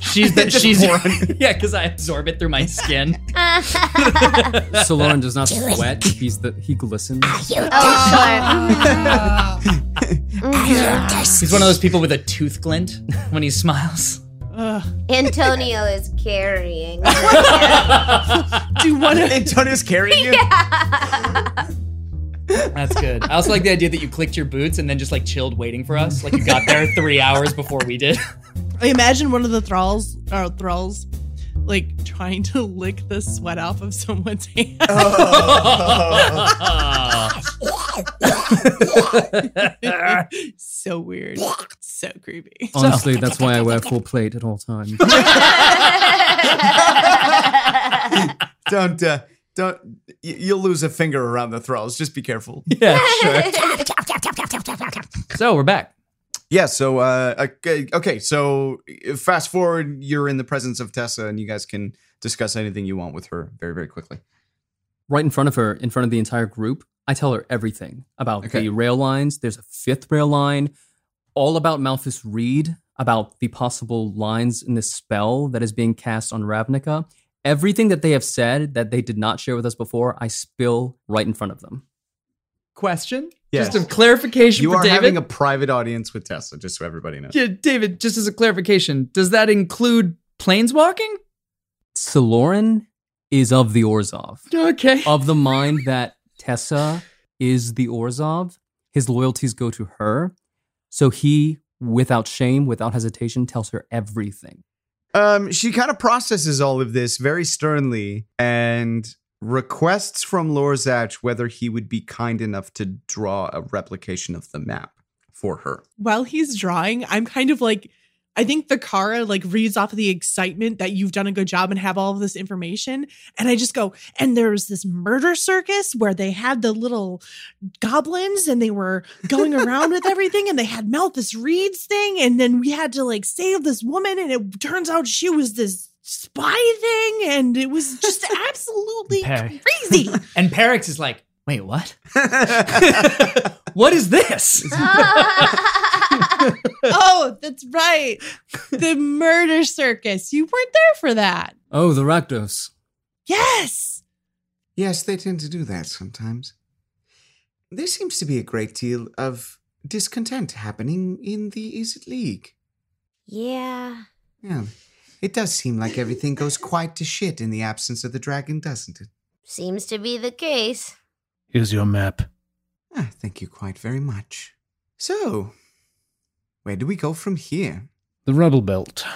She's the, [LAUGHS] Just she's pour yeah, because I absorb it through my skin. Soloran does not sweat. He's the he glistens. oh, He's one of those people with a tooth glint when he smiles. Ugh. Antonio is carrying. [LAUGHS] [LAUGHS] Do you want to? Antonio's carrying you. That's good. I also like the idea that you clicked your boots and then just like chilled waiting for us. Like you got there three hours before we did. I imagine one of the thralls, or thralls, like trying to lick the sweat off of someone's hand. [LAUGHS] so weird. So creepy. [LAUGHS] Honestly, that's why I wear full plate at all times. [LAUGHS] don't uh, don't y- you'll lose a finger around the thralls. Just be careful. [LAUGHS] yeah, sure. So we're back. Yeah. So uh, okay, okay. So uh, fast forward, you're in the presence of Tessa, and you guys can discuss anything you want with her very very quickly. right in front of her, in front of the entire group, I tell her everything about Okay. the rail lines. There's a fifth rail line, all about Malthus Reed, about the possible lines in this spell that is being cast on Ravnica. Everything that they have said that they did not share with us before, I spill right in front of them. Question? Yes. Just a clarification You for are David. having a private audience with Tessa, just so everybody knows. yeah, David, just as a clarification, does that include planeswalking? Soloran is of the Orzhov. Okay. of the mind that Tessa is the Orzhov, his loyalties go to her. So he, without shame, without hesitation, tells her everything. Um, she kind of processes all of this very sternly and requests from Lorzach whether he would be kind enough to draw a replication of the map for her. While he's drawing, I'm kind of like, I think the Kara like reads off of the excitement that you've done a good job and have all of this information. And I just go, and there was this murder circus where they had the little goblins and they were going [LAUGHS] around with everything and they had Malthus Reed's thing. And then we had to like save this woman and it turns out she was this spy thing. And it was just [LAUGHS] absolutely Perry. crazy. [LAUGHS] And Perix is like, wait, what? what is this? That's right. The murder circus. You weren't there for that. Oh, the Rakdos. Yes. Yes, they tend to do that sometimes. There seems to be a great deal of discontent happening in the Izzet League. yeah. Yeah, it does seem like everything goes quite to shit in the absence of the dragon, doesn't it? Seems to be the case. Here's your map. Ah, thank you quite very much. So, where do we go from here? The Rubble Belt.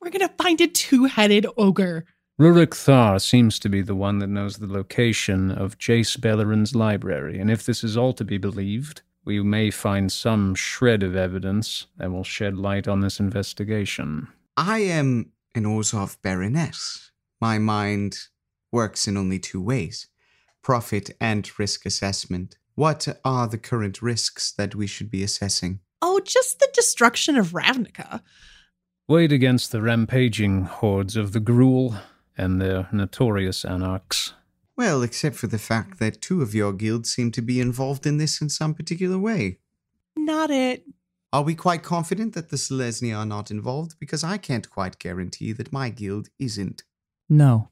We're going to find a two headed ogre. Rurik Thar seems to be the one that knows the location of Jace Beleren's library, and if this is all to be believed, we may find some shred of evidence that will shed light on this investigation. I am an Orzhov Baroness. my mind works in only two ways profit and risk assessment. What are the current risks that we should be assessing? Oh, just the destruction of Ravnica. Weighed against the rampaging hordes of the Gruul and their notorious anarchs. Well, except for the fact that two of your guilds seem to be involved in this in some particular way. Not it. Are we quite confident that the Selesnya are not involved? Because I can't quite guarantee that my guild isn't. No,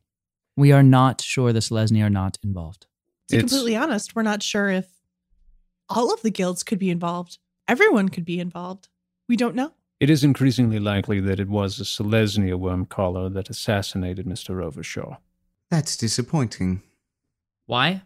we are not sure the Selesnya are not involved. To be It's- completely honest, we're not sure if all of the guilds could be involved. Everyone could be involved. We don't know. It is increasingly likely that it was a Selesnya worm collar that assassinated Mr. Overshaw. That's disappointing. Why?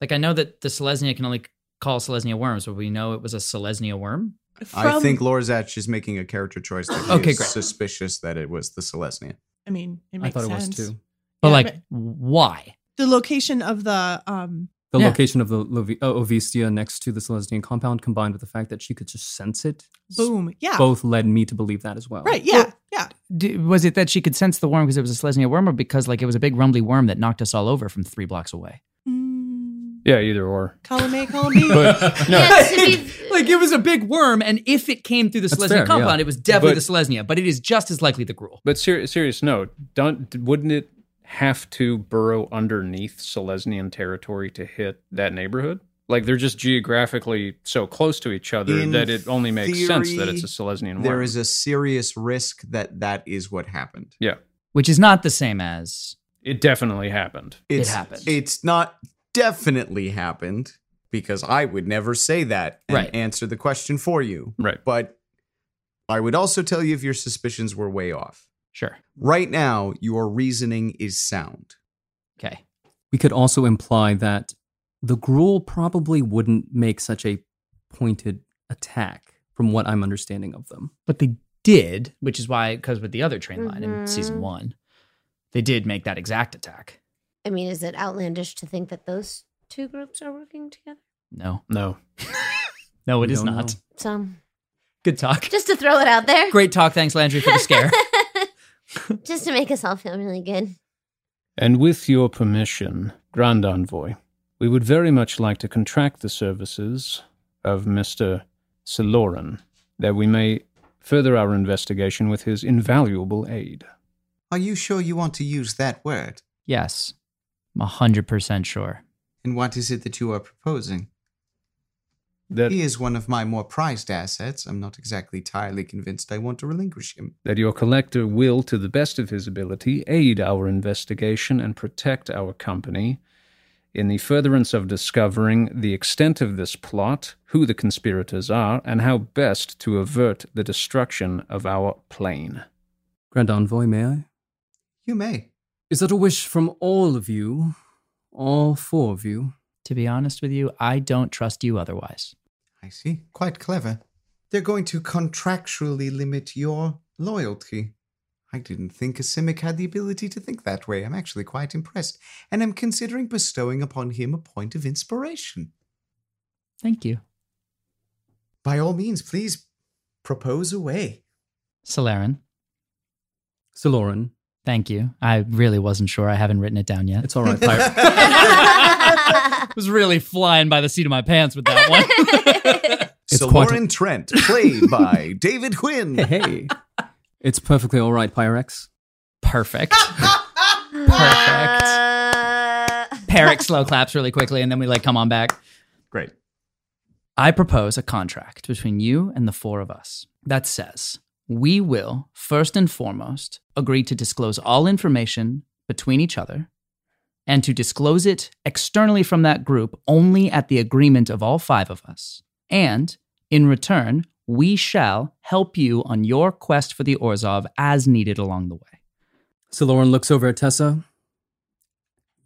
Like I know that the Selesnya can only call Selesnya worms, but we know it was a Selesnya worm. I From- think Lorzach is making a character choice that Okay, is great. suspicious that it was the Celestia. I mean, it I makes thought it was too. But Yeah, like, but- why? The location of the um The Yeah. location of the Lovi- uh, Ovitzia next to the Celestian compound, combined with the fact that she could just sense it, boom. Yeah. both led me to believe that as well. Right. Yeah. yeah. D- was it that she could sense the worm because it was a Selesnya worm, or because like it was a big rumbly worm that knocked us all over from three blocks away? Mm, Yeah, either or. column A, [LAUGHS] column B. But no, [LAUGHS] Yeah, be- like it was a big worm, and if it came through the That's Selesnya fair, compound, yeah. it was definitely But- the Selesnya. But it is just as likely the Gruul. but ser- serious note, don't wouldn't it have to burrow underneath Selesnyan territory to hit that neighborhood? Like they're just geographically so close to each other In that it only makes sense that it's a Selesnyan worm. There is a serious risk that that is what happened. yeah, which is not the same as it definitely happened. It's, happened. It's not definitely happened because I would never say that and Right. answer the question for you. Right. But I would also tell you if your suspicions were way off. Sure. Right now, your reasoning is sound. Okay. We could also imply that the Gruul probably wouldn't make such a pointed attack, from what I'm understanding of them. But they did, which is why, because with the other train line in Mhm. season one, they did make that exact attack. I mean, is it outlandish to think that those two groups are working together? No, No, [LAUGHS] no, it We is don't not. know. So, Good talk. just to throw it out there. Great talk. Thanks, Landry, for the scare. [LAUGHS] [LAUGHS] just to make us all feel really good. And with your permission, Grand Envoy, we would very much like to contract the services of Mr. Siloran, that we may further our investigation with his invaluable aid. Are you sure you want to use that word? yes, I'm 100% sure. And what is it that you are proposing? That, He is one of my more prized assets. I'm not exactly entirely convinced I want to relinquish him. that your collector will, to the best of his ability, aid our investigation and protect our company in the furtherance of discovering the extent of this plot, who the conspirators are, and how best to avert the destruction of our plane. Grand Envoy, may I? You may. Is that a wish from all of you? All four of you? To be honest with you, I don't trust you otherwise. I see. Quite clever. They're going to contractually limit your loyalty. I didn't think a Simic had the ability to think that way. I'm actually quite impressed, and I'm considering bestowing upon him a point of inspiration. Thank you. By all means, please propose away. Solarin, Siloran. thank you. I really wasn't sure. I haven't written it down yet. It's all right, Pirate. [LAUGHS] I [LAUGHS] [LAUGHS] was really flying by the seat of my pants with that one. [LAUGHS] It's so quite a- Trent, played by [LAUGHS] David Quinn. hey. It's perfectly all right, Pyrex. Perfect. Perfect. Uh. Peric slow claps really quickly, and then we like come on back. Great. I propose a contract between you and the four of us that says we will, first and foremost, agree to disclose all information between each other and to disclose it externally from that group only at the agreement of all five of us. And in return, we shall help you on your quest for the Orzhov as needed along the way. Soloran looks over at Tessa.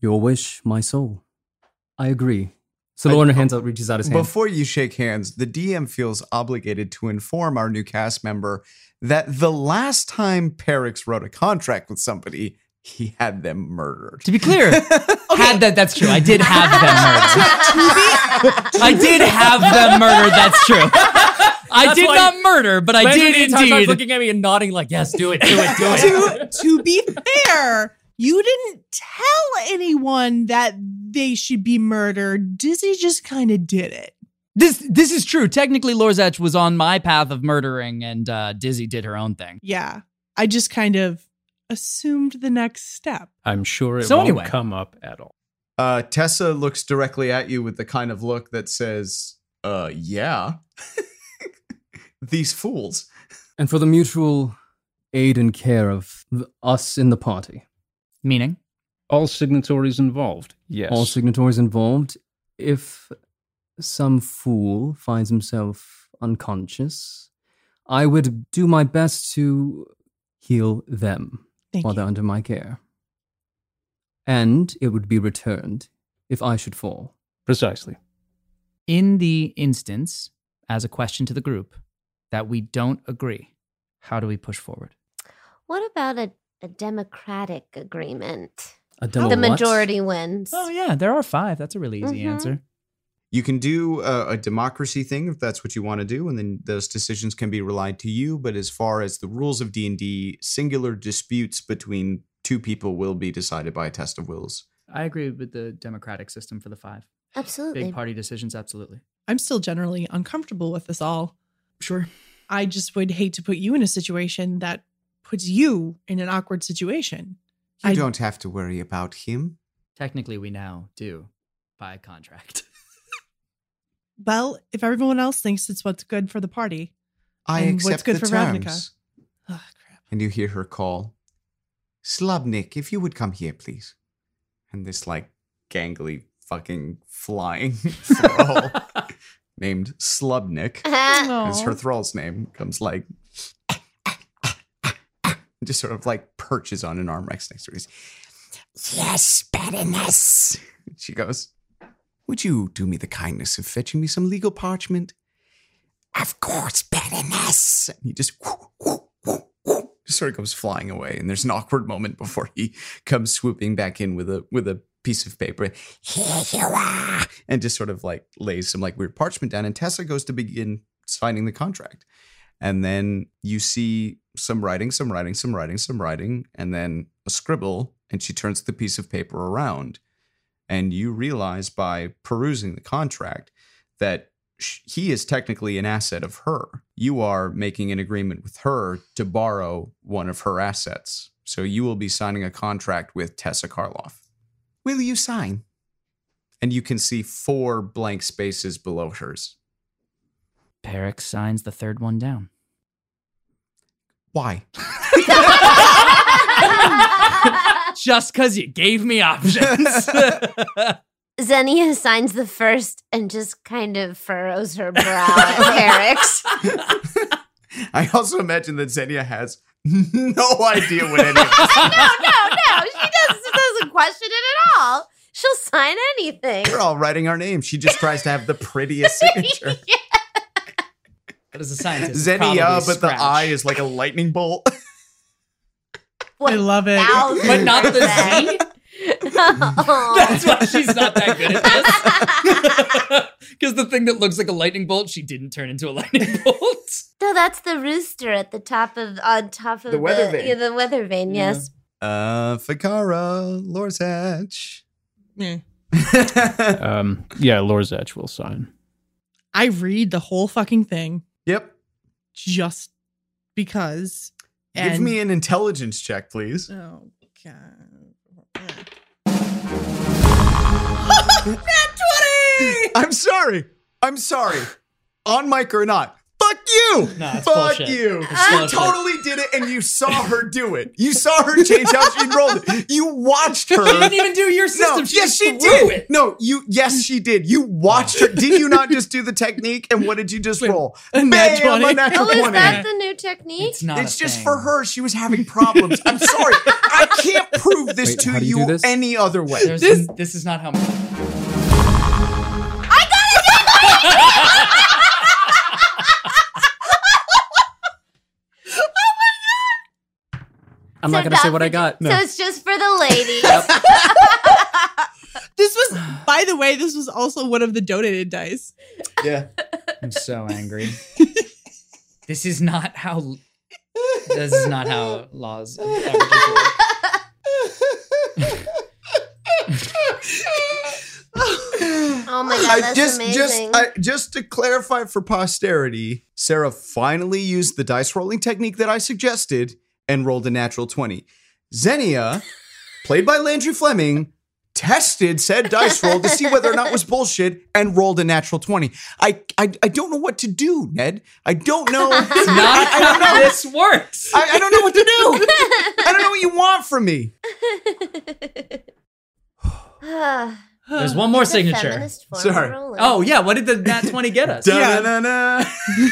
Your wish, my soul. I agree. Siloran hands out, reaches out his hand. Before you shake hands, the DM feels obligated to inform our new cast member that the last time Perix wrote a contract with somebody, he had them murdered. To be clear, [LAUGHS] had that that's true. I did have them [LAUGHS] murdered. I did have them murdered. That's true. [LAUGHS] I That's did not murder, but I did the time indeed. looking at me and nodding like, yes, do it, do it, do it. to to be fair, You didn't tell anyone that they should be murdered. Dizzy just kind of did it. This this is true. Technically, Lorzach was on my path of murdering, and uh, Dizzy did her own thing. Yeah. I just kind of assumed the next step. I'm sure it So won't anyway. come up at all. Uh, Tessa looks directly at you with the kind of look that says, "Uh, yeah." [LAUGHS] These fools. And for the mutual aid and care of th- us in the party, Meaning, All signatories involved. Yes. all signatories involved, if some fool finds himself unconscious, I would do my best to heal them Thank while you. they're under my care. And it would be returned if I should fall. Precisely. in the instance, as a question to the group, that we don't agree, how do we push forward? What about a, a democratic agreement? A demo the what? majority wins. Oh yeah, there are five. That's a really easy Mhm. answer. You can do a, a democracy thing if that's what you want to do, and then those decisions can be relied to you. But as far as the rules of D and D, singular disputes between two people will be decided by a test of wills. I agree with the democratic system for the five. Absolutely. Big party decisions, absolutely. I'm still generally uncomfortable with this all. Sure. I just would hate to put you in a situation that puts you in an awkward situation. You I- don't have to worry about him. Technically, we now do by contract. [LAUGHS] Well, if everyone else thinks it's what's good for the party. I And what's accept good the for Ravnica? terms. Oh, crap. And you hear her call, Slubnik, if you would come here, please. and this like gangly fucking flying [LAUGHS] thrall [LAUGHS] named Slubnik, as her thrall's name, comes like just sort of like perches on an arm next to her. Yes, Baroness. She goes, Would you do me the kindness of fetching me some legal parchment? Of course, Baroness. and he just, just sort of goes flying away. And there's an awkward moment before he comes swooping back in with a with a piece of paper. Here you are. and just sort of like lays some like weird parchment down. And Tessa goes to begin signing the contract. And then you see some writing, some writing, some writing, some writing, and then a scribble. And she turns the piece of paper around. And you realize by perusing the contract that he is technically an asset of her. You are making an agreement with her to borrow one of her assets. So you will be signing a contract with Tessa Karlov. Will you sign? And you can see four blank spaces below hers. Perix signs the third one down. Why? [LAUGHS] [LAUGHS] [LAUGHS] Just because you gave me options. [LAUGHS] Xenia signs the first and just kind of furrows her brow at Perix. [LAUGHS] I also imagine that Xenia has no idea what any of this [LAUGHS] no, no, no. She doesn't, doesn't question it at all. She'll sign anything. We're all writing our names. She just tries to have the prettiest signature. But as a scientist, Xenia, probably but the eye is like a lightning bolt. I love it. But not the percent. Z? [LAUGHS] That's why she's not that good at this. [LAUGHS] Because the thing that looks like a lightning bolt, she didn't turn into a lightning [LAUGHS] bolt. No, that's the rooster at the top of on top of The weather vane. Yeah, the weather vane. Yeah. Yes. Uh, Fakara, Lorzach. Yeah. Um, yeah, Lorzach will sign. I read the whole fucking thing yep. just because. Give me an intelligence check, please. Oh, God. [LAUGHS] [LAUGHS] I'm sorry. I'm sorry. On mic or not. Fuck you. No, it's Fuck bullshit. you. It's You bullshit. totally did it and you saw her do it. You saw her change how she rolled it. You watched her. She didn't even do your system. No, she yes, she did. It. No, you. Yes, she did. You watched her. Did you not just do the technique? And what did you just roll? A nat 20. a natural Oh, is 20. that the new technique? It's not. It's a just thing. for her. She was having problems. I'm sorry. I can't prove this Wait, to you you, this? any other way. There's This- this, is not how. I'm So not going to say what I for- got. So it's just for the ladies. [LAUGHS] [LAUGHS] This was, by the way, this was also one of the donated dice. Yeah. [LAUGHS] I'm so angry. this is not how. This is not how laws. averages. Oh my god, I that's just, amazing. just, I, just to clarify for posterity, Sarah finally used the dice rolling technique that I suggested and rolled a natural twenty. Xenia, played by Landry Fleming, tested said dice roll to see whether or not it was bullshit and rolled a natural twenty. I, I, I don't know what to do, Ned. I don't know. [LAUGHS] Not I, I don't how know. this works. I, I don't know what to do. [LAUGHS] I don't know what you want from me. [SIGHS] There's one more It's a signature. feminist form of Sorry. rolling. Oh yeah, what did the nat twenty get us? Da-na-na-na.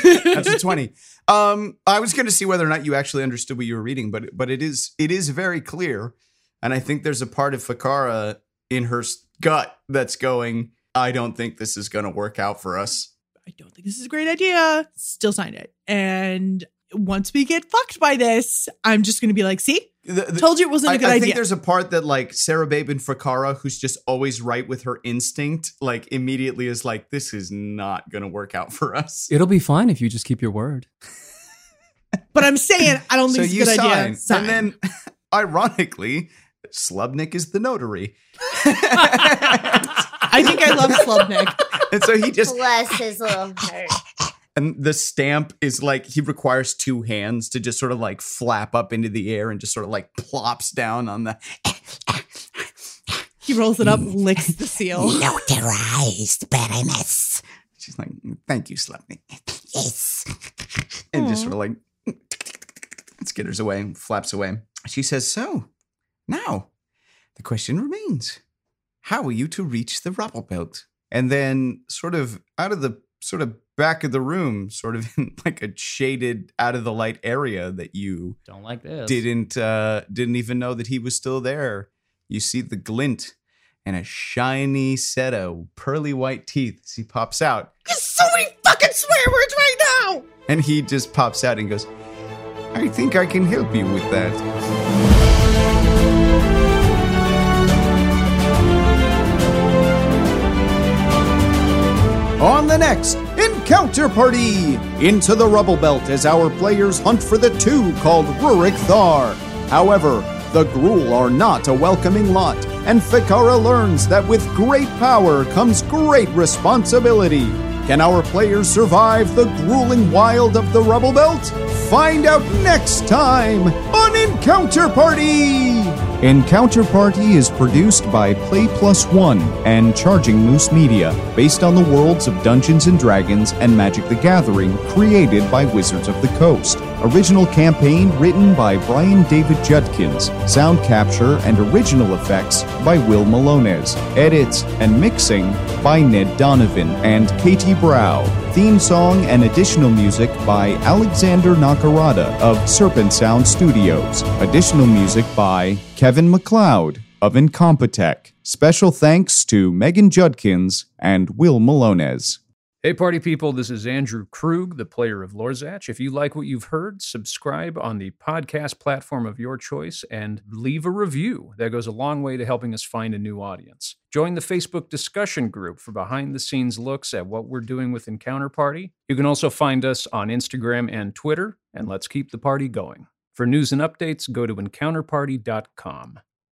[LAUGHS] That's a twenty. Um, I was going to see whether or not you actually understood what you were reading, but but it is it is very clear, and I think there's a part of Fakara in her gut that's going. I don't think this is going to work out for us. I don't think this is a great idea. Still signed it. And once we get fucked by this, I'm just going to be like, see, The- the- told you it wasn't I, a good idea. I think idea. there's a part that like Sarah Babe and Fakara, who's just always right with her instinct, like immediately is like, this is not going to work out for us. It'll be fine if you just keep your word. [LAUGHS] But I'm saying I don't think so it's a you good sign, idea. Sign. and then [LAUGHS] ironically, Slubnik is the notary. I think I love Slubnik. [LAUGHS] and so he just Bless his little heart. and the stamp is like he requires two hands to just sort of like flap up into the air and just sort of like plops down on the He rolls it up, mm. licks the seal. [LAUGHS] Notarized Baroness. she's like thank you Slubnik Yes. and just sort of like skitters away flaps away she says so now the question remains how are you to reach the rubble belt and then sort of out of the sort of back of the room sort of [LAUGHS] in like a shaded out of the light area that you Don't like this. didn't uh didn't even know that he was still there you see the glint and a shiny set of pearly white teeth as he pops out There's so many fucking swear words right now. and he just pops out and goes i think i can help you with that On the next Encounter Party! Into the Rubble Belt as our players hunt for the two called Rurik Thar. However, the Gruul are not a welcoming lot, and Fikara learns that with great power comes great responsibility. Can our players survive the grueling wild of the Rubble Belt? Find out next time on Encounter Party! Encounter Party is produced by Play Plus One and Charging Moose Media, based on the worlds of Dungeons and Dragons and Magic the Gathering, created by Wizards of the Coast. Original campaign written by Brian David Judkins. Sound capture and original effects by Will Malones. Edits and mixing by Ned Donovan and Katie Brow. Theme song and additional music by Alexander Nakarada of Serpent Sound Studios. Additional music by Kevin MacLeod of Incompetech. Special thanks to Megan Judkins and Will Malones. Hey, party people, this is Andrew Krug, the player of Lorzach. If you like what you've heard, subscribe on the podcast platform of your choice and leave a review. That goes a long way to helping us find a new audience. Join the Facebook discussion group for behind the scenes looks at what we're doing with Encounter Party. You can also find us on Instagram and Twitter, and let's keep the party going. For news and updates, go to encounterparty.com.